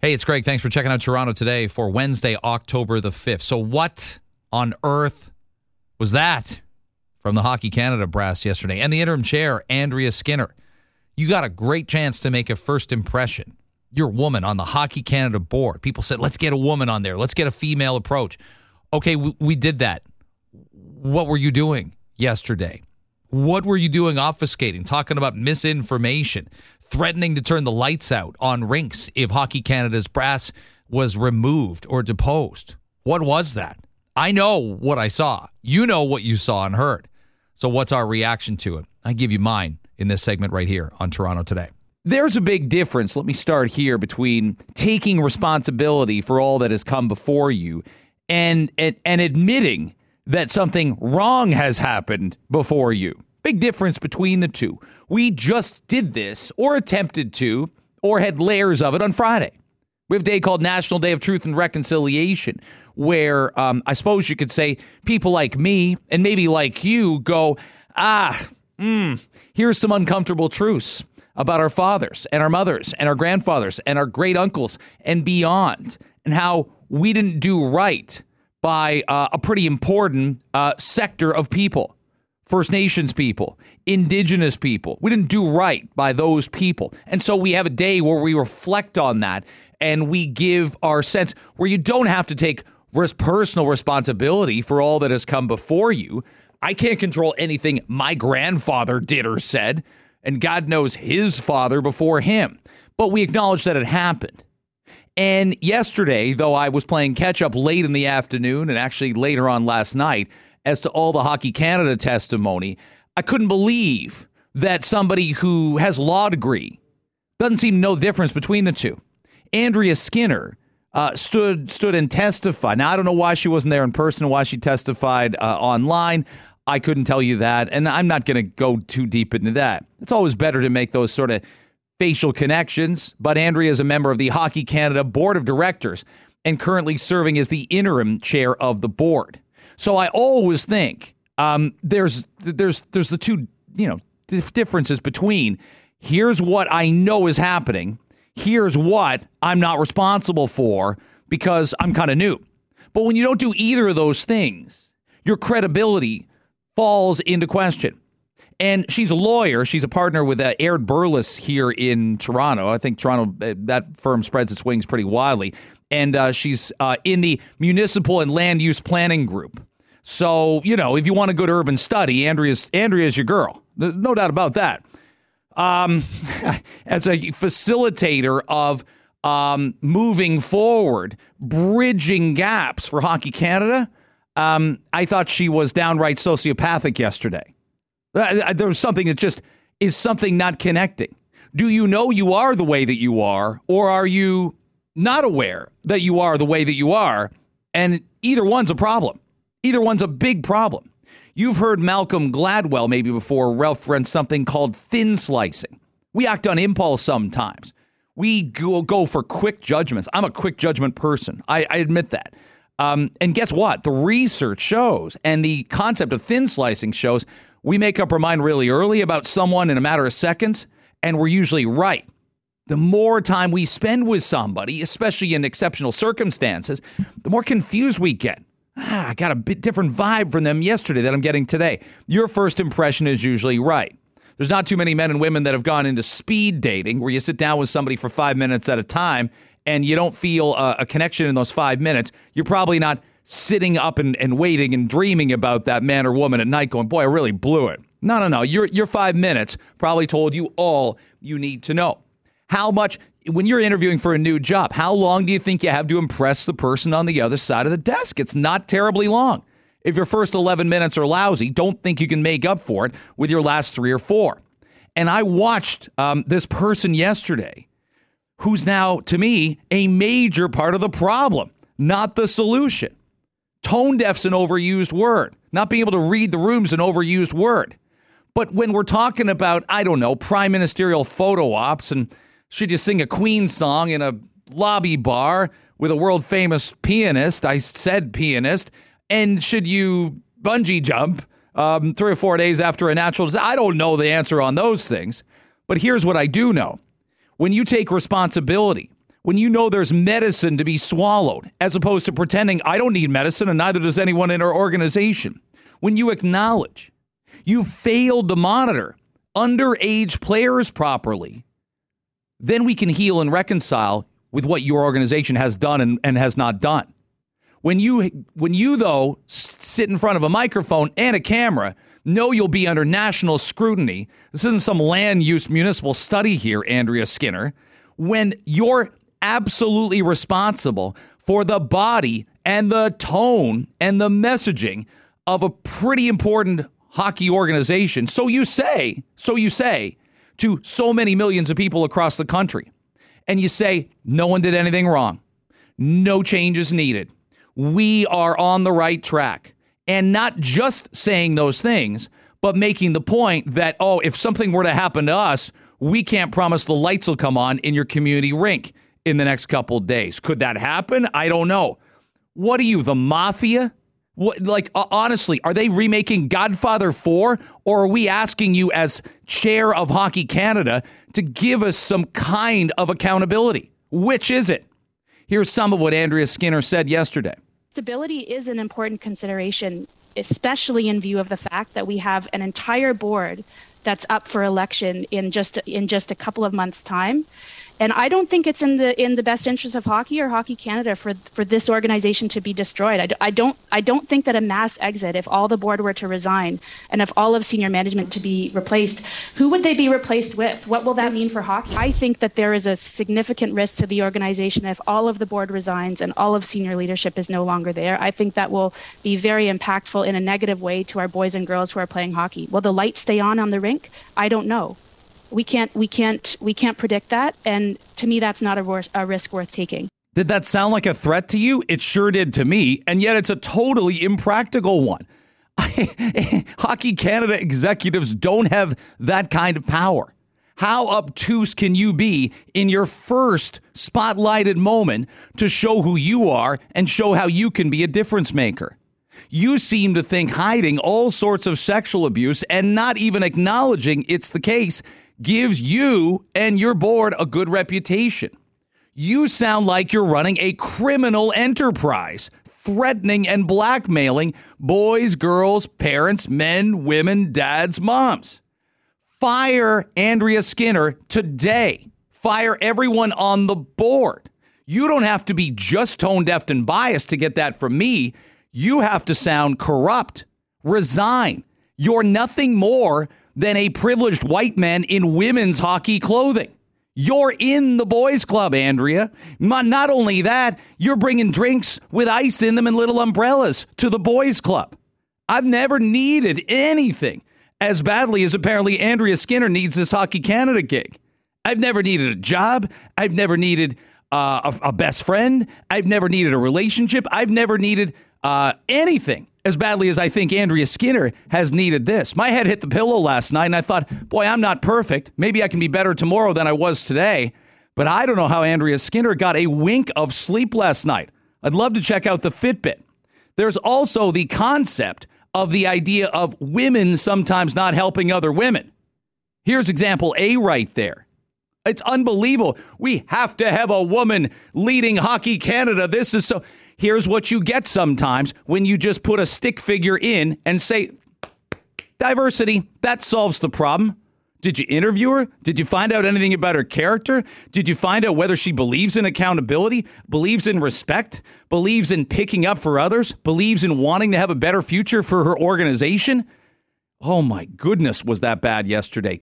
Hey, it's Greg. Thanks for checking out Toronto today for Wednesday, October the 5th. So, what on earth was that from the Hockey Canada brass yesterday? And the interim chair, Andrea Skinner. You got a great chance to make a first impression. You're a woman on the Hockey Canada board. People said, let's get a woman on there. Let's get a female approach. Okay, we, we did that. What were you doing yesterday? What were you doing obfuscating, talking about misinformation, threatening to turn the lights out on rinks if Hockey Canada's brass was removed or deposed? What was that? I know what I saw. You know what you saw and heard. So, what's our reaction to it? I give you mine in this segment right here on Toronto Today. There's a big difference, let me start here, between taking responsibility for all that has come before you and, and, and admitting that something wrong has happened before you. Big difference between the two. We just did this, or attempted to, or had layers of it on Friday. We have a day called National Day of Truth and Reconciliation, where um, I suppose you could say people like me and maybe like you go, ah, mm, here's some uncomfortable truths about our fathers and our mothers and our grandfathers and our great uncles and beyond, and how we didn't do right by uh, a pretty important uh, sector of people. First Nations people, Indigenous people. We didn't do right by those people. And so we have a day where we reflect on that and we give our sense where you don't have to take personal responsibility for all that has come before you. I can't control anything my grandfather did or said, and God knows his father before him. But we acknowledge that it happened. And yesterday, though I was playing catch up late in the afternoon and actually later on last night, as to all the Hockey Canada testimony, I couldn't believe that somebody who has law degree doesn't seem no difference between the two. Andrea Skinner uh, stood stood and testified. Now I don't know why she wasn't there in person, why she testified uh, online. I couldn't tell you that, and I'm not going to go too deep into that. It's always better to make those sort of facial connections. But Andrea is a member of the Hockey Canada Board of Directors and currently serving as the interim chair of the board. So I always think um, there's there's there's the two you know differences between here's what I know is happening, here's what I'm not responsible for because I'm kind of new. But when you don't do either of those things, your credibility falls into question. And she's a lawyer. She's a partner with uh, Aird Berlis here in Toronto. I think Toronto, uh, that firm spreads its wings pretty widely. And uh, she's uh, in the municipal and land use planning group. So, you know, if you want a good urban study, Andrea's Andrea's your girl. No doubt about that. Um, as a facilitator of um, moving forward, bridging gaps for Hockey Canada, um, I thought she was downright sociopathic yesterday. Uh, there was something that just is something not connecting. Do you know you are the way that you are, or are you not aware that you are the way that you are? And either one's a problem. Either one's a big problem. You've heard Malcolm Gladwell maybe before reference something called thin slicing. We act on impulse sometimes. We go, go for quick judgments. I'm a quick judgment person. I, I admit that. Um, and guess what? The research shows, and the concept of thin slicing shows, we make up our mind really early about someone in a matter of seconds, and we're usually right. The more time we spend with somebody, especially in exceptional circumstances, the more confused we get ah, I got a bit different vibe from them yesterday that I'm getting today. Your first impression is usually right. There's not too many men and women that have gone into speed dating where you sit down with somebody for five minutes at a time and you don't feel a, a connection in those five minutes. You're probably not sitting up and, and waiting and dreaming about that man or woman at night going, boy, I really blew it. No, no, no. Your, your five minutes probably told you all you need to know. How much when you're interviewing for a new job, how long do you think you have to impress the person on the other side of the desk? It's not terribly long. If your first 11 minutes are lousy, don't think you can make up for it with your last three or four. And I watched um, this person yesterday who's now, to me, a major part of the problem, not the solution. Tone deaf's an overused word. Not being able to read the room's an overused word. But when we're talking about, I don't know, prime ministerial photo ops and should you sing a Queen song in a lobby bar with a world famous pianist? I said pianist. And should you bungee jump um, three or four days after a natural disaster? I don't know the answer on those things. But here's what I do know when you take responsibility, when you know there's medicine to be swallowed, as opposed to pretending I don't need medicine and neither does anyone in our organization. When you acknowledge you failed to monitor underage players properly, then we can heal and reconcile with what your organization has done and, and has not done. When you when you though sit in front of a microphone and a camera, know you'll be under national scrutiny. This isn't some land use municipal study here, Andrea Skinner. When you're absolutely responsible for the body and the tone and the messaging of a pretty important hockey organization. So you say, so you say to so many millions of people across the country. And you say, no one did anything wrong. No changes needed. We are on the right track. And not just saying those things, but making the point that, oh, if something were to happen to us, we can't promise the lights will come on in your community rink in the next couple days. Could that happen? I don't know. What are you, the mafia? What, like honestly, are they remaking Godfather 4 or are we asking you as chair of Hockey Canada to give us some kind of accountability? Which is it? Here's some of what Andrea Skinner said yesterday. Stability is an important consideration, especially in view of the fact that we have an entire board that's up for election in just in just a couple of months time and I don't think it's in the in the best interest of hockey or Hockey Canada for for this organization to be destroyed. I, I don't I don't think that a mass exit, if all the board were to resign and if all of senior management to be replaced, who would they be replaced with? What will that mean for hockey? I think that there is a significant risk to the organization if all of the board resigns and all of senior leadership is no longer there. I think that will be very impactful in a negative way to our boys and girls who are playing hockey. Will the lights stay on on the rink? I don't know we can't we can't we can't predict that. And to me that's not a, wor- a risk worth taking. Did that sound like a threat to you? It sure did to me. And yet it's a totally impractical one. Hockey canada executives don't have that kind of power. How obtuse can you be in your first spotlighted moment to show who you are and show how you can be a difference maker? You seem to think hiding all sorts of sexual abuse and not even acknowledging it's the case gives you and your board a good reputation. You sound like you're running a criminal enterprise, threatening and blackmailing boys, girls, parents, men, women, dads, moms. Fire Andrea Skinner today. Fire everyone on the board. You don't have to be just tone deaf and biased to get that from me. You have to sound corrupt. Resign. You're nothing more than a privileged white man in women's hockey clothing. You're in the boys' club, Andrea. Not only that, you're bringing drinks with ice in them and little umbrellas to the boys' club. I've never needed anything as badly as apparently Andrea Skinner needs this Hockey Canada gig. I've never needed a job. I've never needed uh, a, a, best friend. I've never needed a relationship. I've never needed uh, anything as badly as I think Andrea Skinner has needed this. My head hit the pillow last night, and I thought, boy, I'm not perfect. Maybe I can be better tomorrow than I was today. But I don't know how Andrea Skinner got a wink of sleep last night. I'd love to check out the Fitbit. There's also the concept of the idea of women sometimes not helping other women. Here's example A right there. It's unbelievable. We have to have a woman leading Hockey Canada. This is so. Here's what you get sometimes when you just put a stick figure in and say, diversity, that solves the problem. Did you interview her? Did you find out anything about her character? Did you find out whether she believes in accountability, believes in respect, believes in picking up for others, believes in wanting to have a better future for her organization? Oh my goodness, was that bad yesterday.